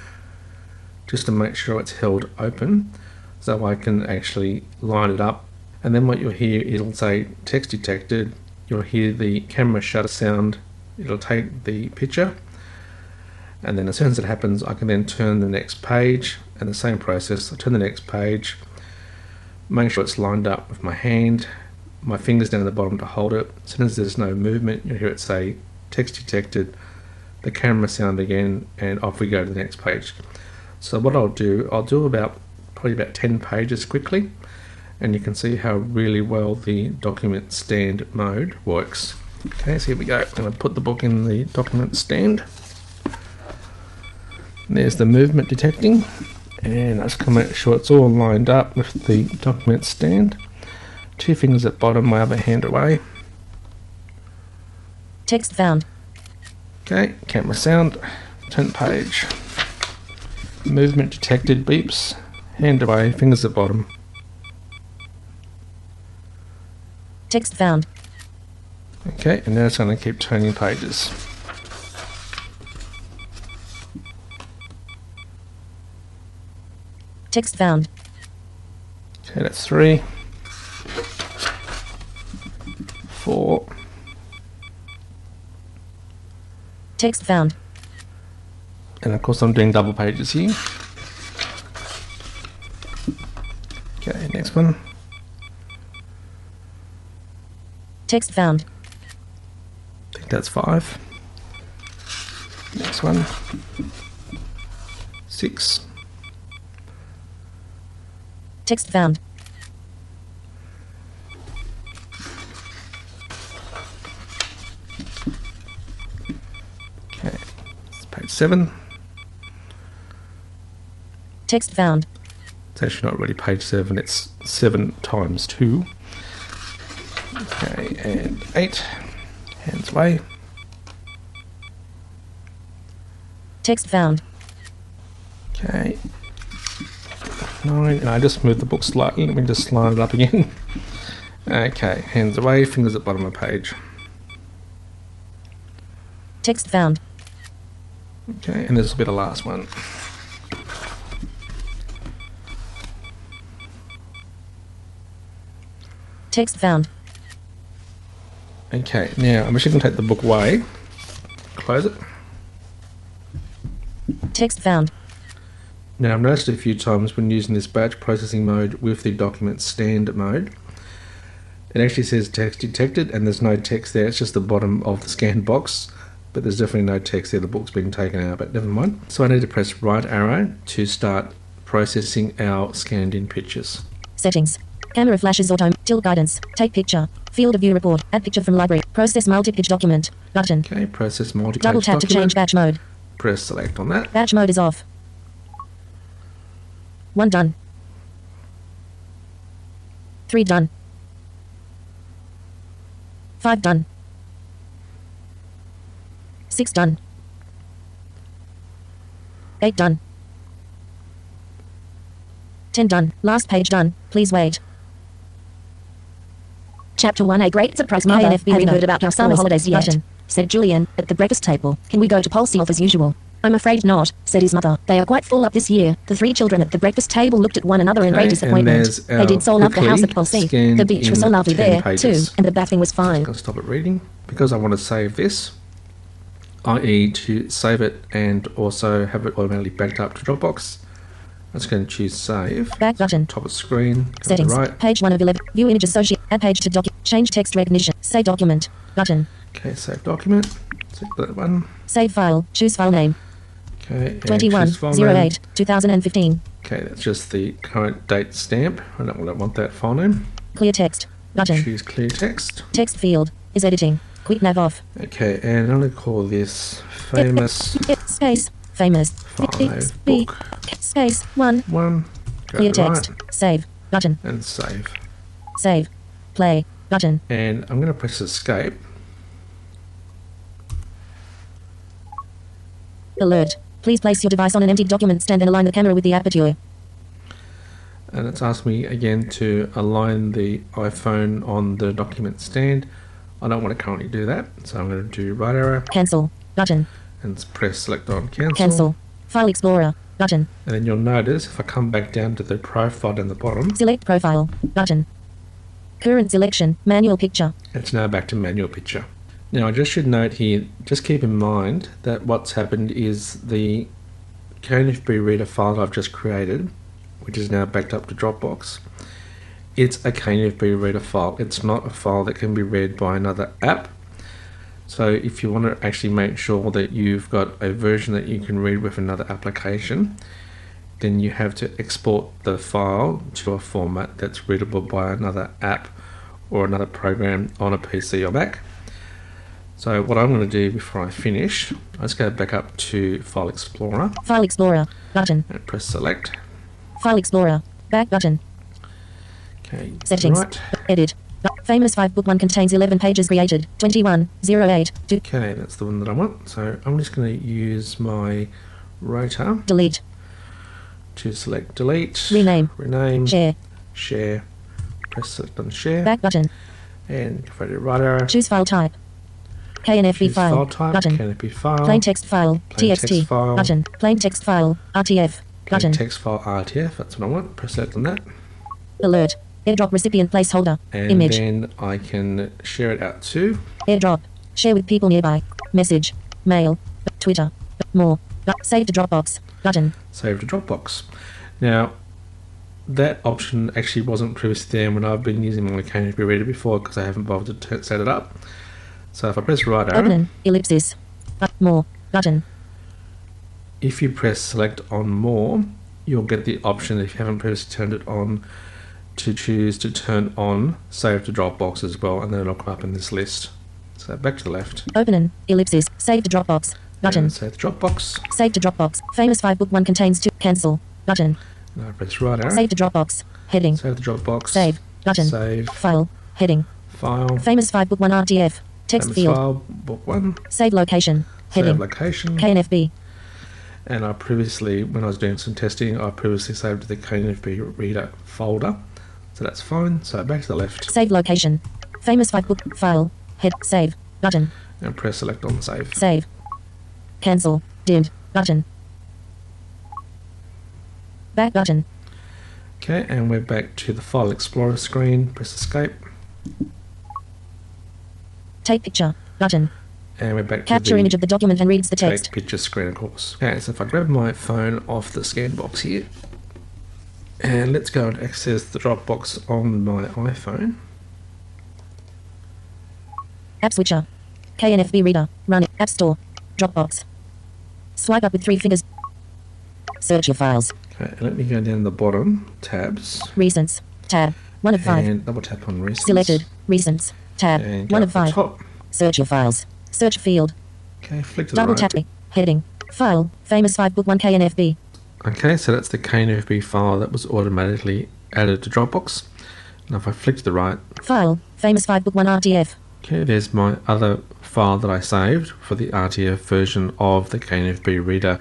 just to make sure it's held open, so I can actually line it up. And then what you'll hear, it'll say text detected. You'll hear the camera shutter sound. It'll take the picture, and then as soon as it happens, I can then turn the next page, and the same process. I turn the next page, make sure it's lined up with my hand, my fingers down at the bottom to hold it. As soon as there's no movement, you'll hear it say text detected, the camera sound again, and off we go to the next page. So what I'll do, I'll do about probably about 10 pages quickly, and you can see how really well the document stand mode works. Okay, so here we go. I'm going to put the book in the document stand. There's the movement detecting, and let's to make sure it's all lined up with the document stand. Two fingers at bottom, my other hand away. Text found. Okay, camera sound, turn page. Movement detected, beeps. Hand away, fingers at bottom. Text found. Okay, and now it's going to keep turning pages. Text found. Okay, that's three. Four. Text found. And of course I'm doing double pages here. Okay, next one. Text found. I think that's five. Next one. Six. Text found. Okay, it's page seven. Text found. It's actually not really page seven, it's seven times two. Okay, and eight. Hands away. Text found. Okay. Nine, and I just moved the book slightly. Let me just line it up again. okay, hands away, fingers at bottom of page. Text found. Okay, and this will be the last one. Text found. Okay, now I'm actually going to take the book away, close it. Text found. Now I've noticed a few times when using this batch processing mode with the document stand mode, it actually says text detected and there's no text there, it's just the bottom of the scan box, but there's definitely no text there, the book's been taken out, but never mind. So I need to press right arrow to start processing our scanned in pictures. Settings. Camera flashes auto. Tilt guidance. Take picture. Field of view report. Add picture from library. Process multi-page document. Button. Okay, process multi-page Double tap to change batch mode. Press select on that. Batch mode is off. One done. Three done. Five done. 6 done. 8 done. 10 done. Last page done. Please wait. Chapter 1 A Great Surprise Mother, KNFB have you reader. heard about our summer holidays yet? Button. Said Julian, at the breakfast table. Can we go to Polseath as usual? I'm afraid not, said his mother. They are quite full up this year. The three children at the breakfast table looked at one another in great and disappointment. They did so love the house at quickly The beach was so lovely there, pages. too, and the bathing was fine. I'll stop it reading because I want to save this, i.e., to save it and also have it automatically backed up to Dropbox. I'm just going to choose save. Back button. Top of screen. Go Settings. right. Page 1 of 11. View image associate. Add page to document. Change text recognition. Save document. Button. Okay, save document. Select that one. Save file. Choose file name. Okay, and 21 choose file name. 08 2015. Okay, that's just the current date stamp. I don't want, want that file name. Clear text. Button. Choose clear text. Text field. Is editing. Quick nav off. Okay, and I'm going to call this famous Space. Famous. Five B. Space. 1. one. Go Clear text. Save. Button. and save. Save. Play. Button. And I'm going to press escape. Alert. Please place your device on an empty document stand and align the camera with the aperture. and it's asked me again to align the iPhone on the document stand. I don't want to currently do that, so I'm going to do right arrow Cancel. Button. And press select on cancel. Cancel. File Explorer. Button. And then you'll notice if I come back down to the profile in the bottom, Select profile. Button. Current selection. Manual picture. it's now back to manual picture. Now I just should note here, just keep in mind that what's happened is the KNFB reader file I've just created, which is now backed up to Dropbox, it's a KNFB reader file. It's not a file that can be read by another app. So if you want to actually make sure that you've got a version that you can read with another application, then you have to export the file to a format that's readable by another app or another program on a PC or Mac. So what I'm going to do before I finish, let's go back up to File Explorer File Explorer. Button. and press Select. File Explorer. Back button. Okay, Settings. right. Edit. Famous 5 book 1 contains 11 pages created. 21 08 2 Okay, that's the one that I want. So I'm just going to use my rotor delete. to select Delete, Rename. rename, Share. share. Press Select on Share, Back button. and if I do right arrow, Choose file type. KNFB choose file. file type, Button. it be file? Plain text file. Plain TXT. text file. Button. Plain text file. RTF. Plain Button. text file RTF, that's what I want. Press Select on that. Alert. Airdrop recipient placeholder. And Image. And then I can share it out to Airdrop. Share with people nearby. Message. Mail. Twitter. More. Save to Dropbox. Button. save to Dropbox. Now, that option actually wasn't previously there when I've been using my KNFB reader before because I haven't bothered to set it up. So if I press right arrow, Open. Ellipsis. More. Button. if you press select on more, you'll get the option if you haven't previously turned it on to choose to turn on save to Dropbox as well, and then it'll come up in this list. So back to the left. Open. An ellipsis. Save to Dropbox. Button. And save to Dropbox. Save to Dropbox. Famous 5 book 1 contains 2. Cancel. Button. Now I press right arrow. Save to Dropbox. Heading. Save to Dropbox. Save. Button. Save. File. Heading. File. Famous 5 book 1 RTF. Text Famous field. File. Book one. Save location. Save Heading. location. KNFB. and I previously, when I was doing some testing, I previously saved the KNFB reader folder, so that's fine. So back to the left Save location. Famous 5 book. File. Head. Save. Button. and press select on the save. Save. Cancel. Dimmed. Button. Back button. Okay, and we're back to the File Explorer screen. Press escape, Take picture. Button. and we're back Capture to the image of the document and reads the text. take picture screen, of course. Okay, so if I grab my phone off the scan box here, and let's go and access the Dropbox on my iPhone. App switcher. KNFB reader. Run it. App store. Dropbox. Swipe up with three fingers. Search your files. Okay, let me go down the bottom tabs Recents. Tab. One of five. and double tap on recent. Selected. Recents. Tab. One of five. top. Search your files. Search field. Okay, flick to the Double right. tap. Heading. File. Famous 5 book 1 KNFB. Okay, so that's the KNFB file that was automatically added to Dropbox. Now if I flick to the right, File. Famous 5 book 1 RTF. Okay, there's my other file that I saved for the RTF version of the KNFB Reader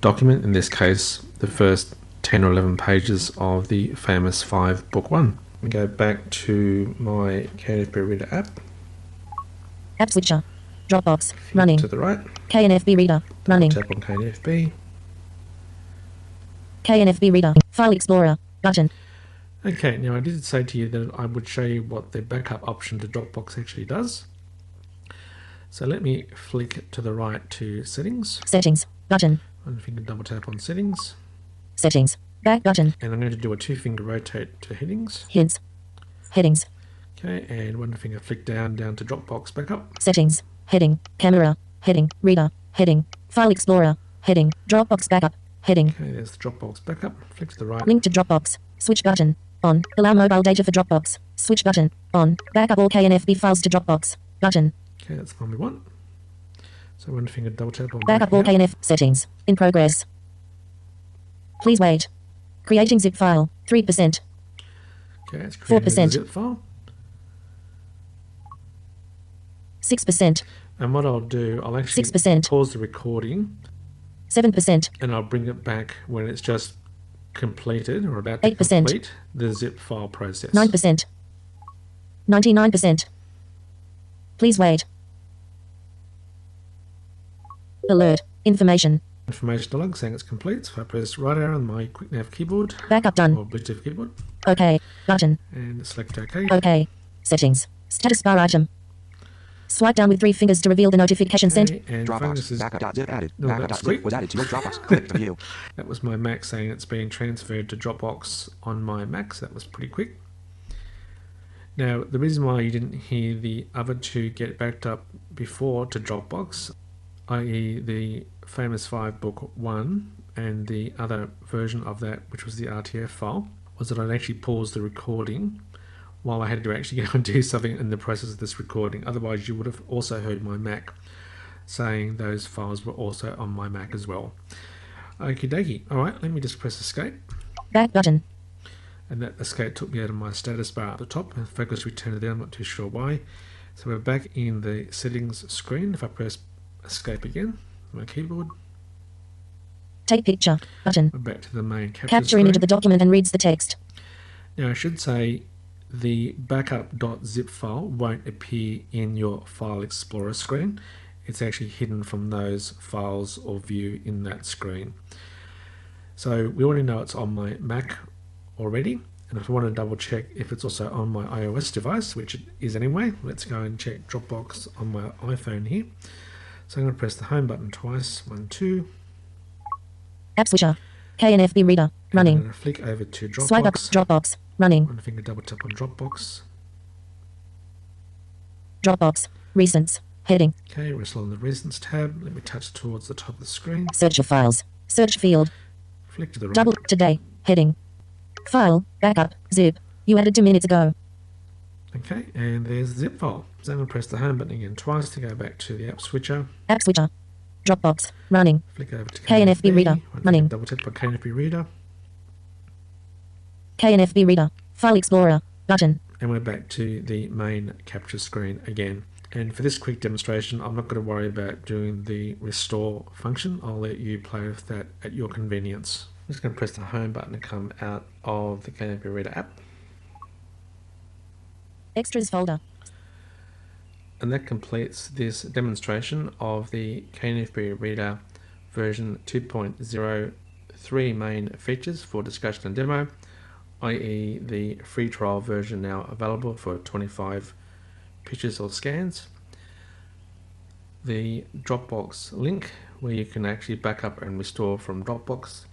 document, in this case, the first 10 or 11 pages of the famous 5 Book 1. We go back to my KNFB Reader app. App switcher. Dropbox. Running. To the right. KNFB Reader. Running. Tap on KNFB. KNFB Reader. File Explorer. Button. Okay, now I did say to you that I would show you what the backup option to Dropbox actually does. So let me flick to the right to Settings. Settings. Button. One finger double tap on Settings. Settings. Back button. And I'm going to do a two finger rotate to Headings. Heads. Headings. Okay, and one finger flick down, down to Dropbox Backup. Settings. Heading. Camera. Heading. Reader. Heading. File Explorer. Heading. Dropbox Backup. Heading. Okay, there's the Dropbox Backup. Flick to the right. Link to Dropbox. Switch button. On. Allow mobile data for Dropbox. Switch button. On. Backup all KNFB files to Dropbox. Button. Okay, that's the one we want. So one finger double tap on Backup all KNF settings. In progress. Please wait. Creating zip file. 3%. Okay, it's creating 4%. a zip file. 6%. And what I'll do, I'll actually 6%. pause the recording 7%. and I'll bring it back when it's just completed or about to 8%. complete the zip file process. 9%. 99%. Please wait. Alert. Information. Information log saying it's complete. So if I press right arrow on my QuickNav keyboard Backup done. or Bluetooth keyboard OK. Button. and select OK. OK. Settings. Status bar item. Swipe down with three fingers to reveal the notification sent. And Dropbox. phone, this is Backup.zip added. No, that's Backup.zip great. was added to your Dropbox. Click to view. That was my Mac saying it's being transferred to Dropbox on my Mac, so that was pretty quick. Now, the reason why you didn't hear the other two get backed up before to Dropbox, i.e., the famous 5 book 1 and the other version of that, which was the RTF file, was that I'd actually paused the recording while I had to actually go and do something in the process of this recording. Otherwise, you would have also heard my Mac saying those files were also on my Mac as well. Okie dokie. Alright, let me just press escape. Back button. And that escape took me out of my status bar at the top and focus returned there, I'm not too sure why. So we're back in the settings screen. If I press escape again, on my keyboard, Take picture. Button. we're back to the main capture Capture screen. image of the document and reads the text. Now I should say the backup.zip file won't appear in your File Explorer screen. It's actually hidden from those files or view in that screen. So we already know it's on my Mac already. And if I want to double check if it's also on my iOS device, which it is anyway, let's go and check Dropbox on my iPhone here. So I'm going to press the home button twice, one, two. App switcher. KNFB reader. I'm Running. going to flick over to Dropbox. Swipe up. Dropbox. Running. One finger double tap on Dropbox. Dropbox. Recents. Heading. Okay, we're still on the Recents tab. Let me touch towards the top of the screen. Search of files. Search field. Flick to the right. Double. Today. Heading. File. Backup. Zip. You added two minutes ago. Okay, and there's the zip file. So I'm going to press the home button again twice to go back to the app switcher. App switcher. Dropbox. Running. Flick over to KNFB reader. Running. Double tap on KNFB reader. KNFB reader. File Explorer. Button. And we're back to the main capture screen again. And for this quick demonstration, I'm not going to worry about doing the restore function. I'll let you play with that at your convenience. I'm just going to press the home button to come out of the KNFB reader app. Extras folder. And that completes this demonstration of the KNFB Reader version 2.03 main features for discussion and demo, i.e. the free trial version now available for 25 pictures or scans. The Dropbox link where you can actually back up and restore from Dropbox.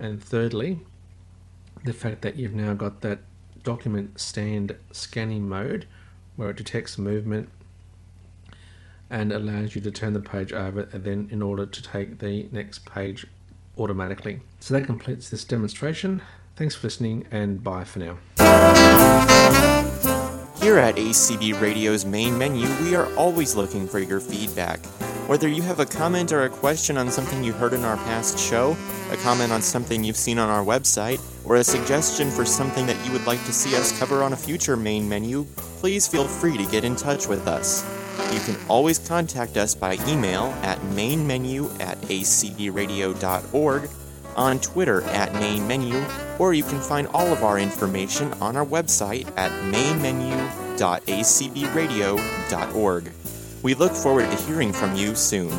And thirdly, the fact that you've now got that document stand scanning mode where it detects movement and allows you to turn the page over and then in order to take the next page automatically. So that completes this demonstration. Thanks for listening and bye for now. Here at ACB Radio's main menu, we are always looking for your feedback. Whether you have a comment or a question on something you heard in our past show, a comment on something you've seen on our website, or a suggestion for something that you would like to see us cover on a future main menu, please feel free to get in touch with us. You can always contact us by email at mainmenu at acbradio.org, on Twitter at mainmenu, or you can find all of our information on our website at mainmenu.acbradio.org. We look forward to hearing from you soon.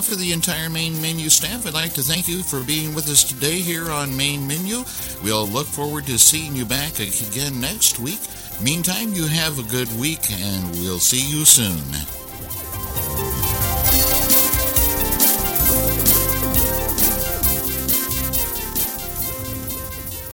Behalf of the entire Main Menu staff, I'd like to thank you for being with us today here on Main Menu. We'll look forward to seeing you back again next week. Meantime, you have a good week, and we'll see you soon.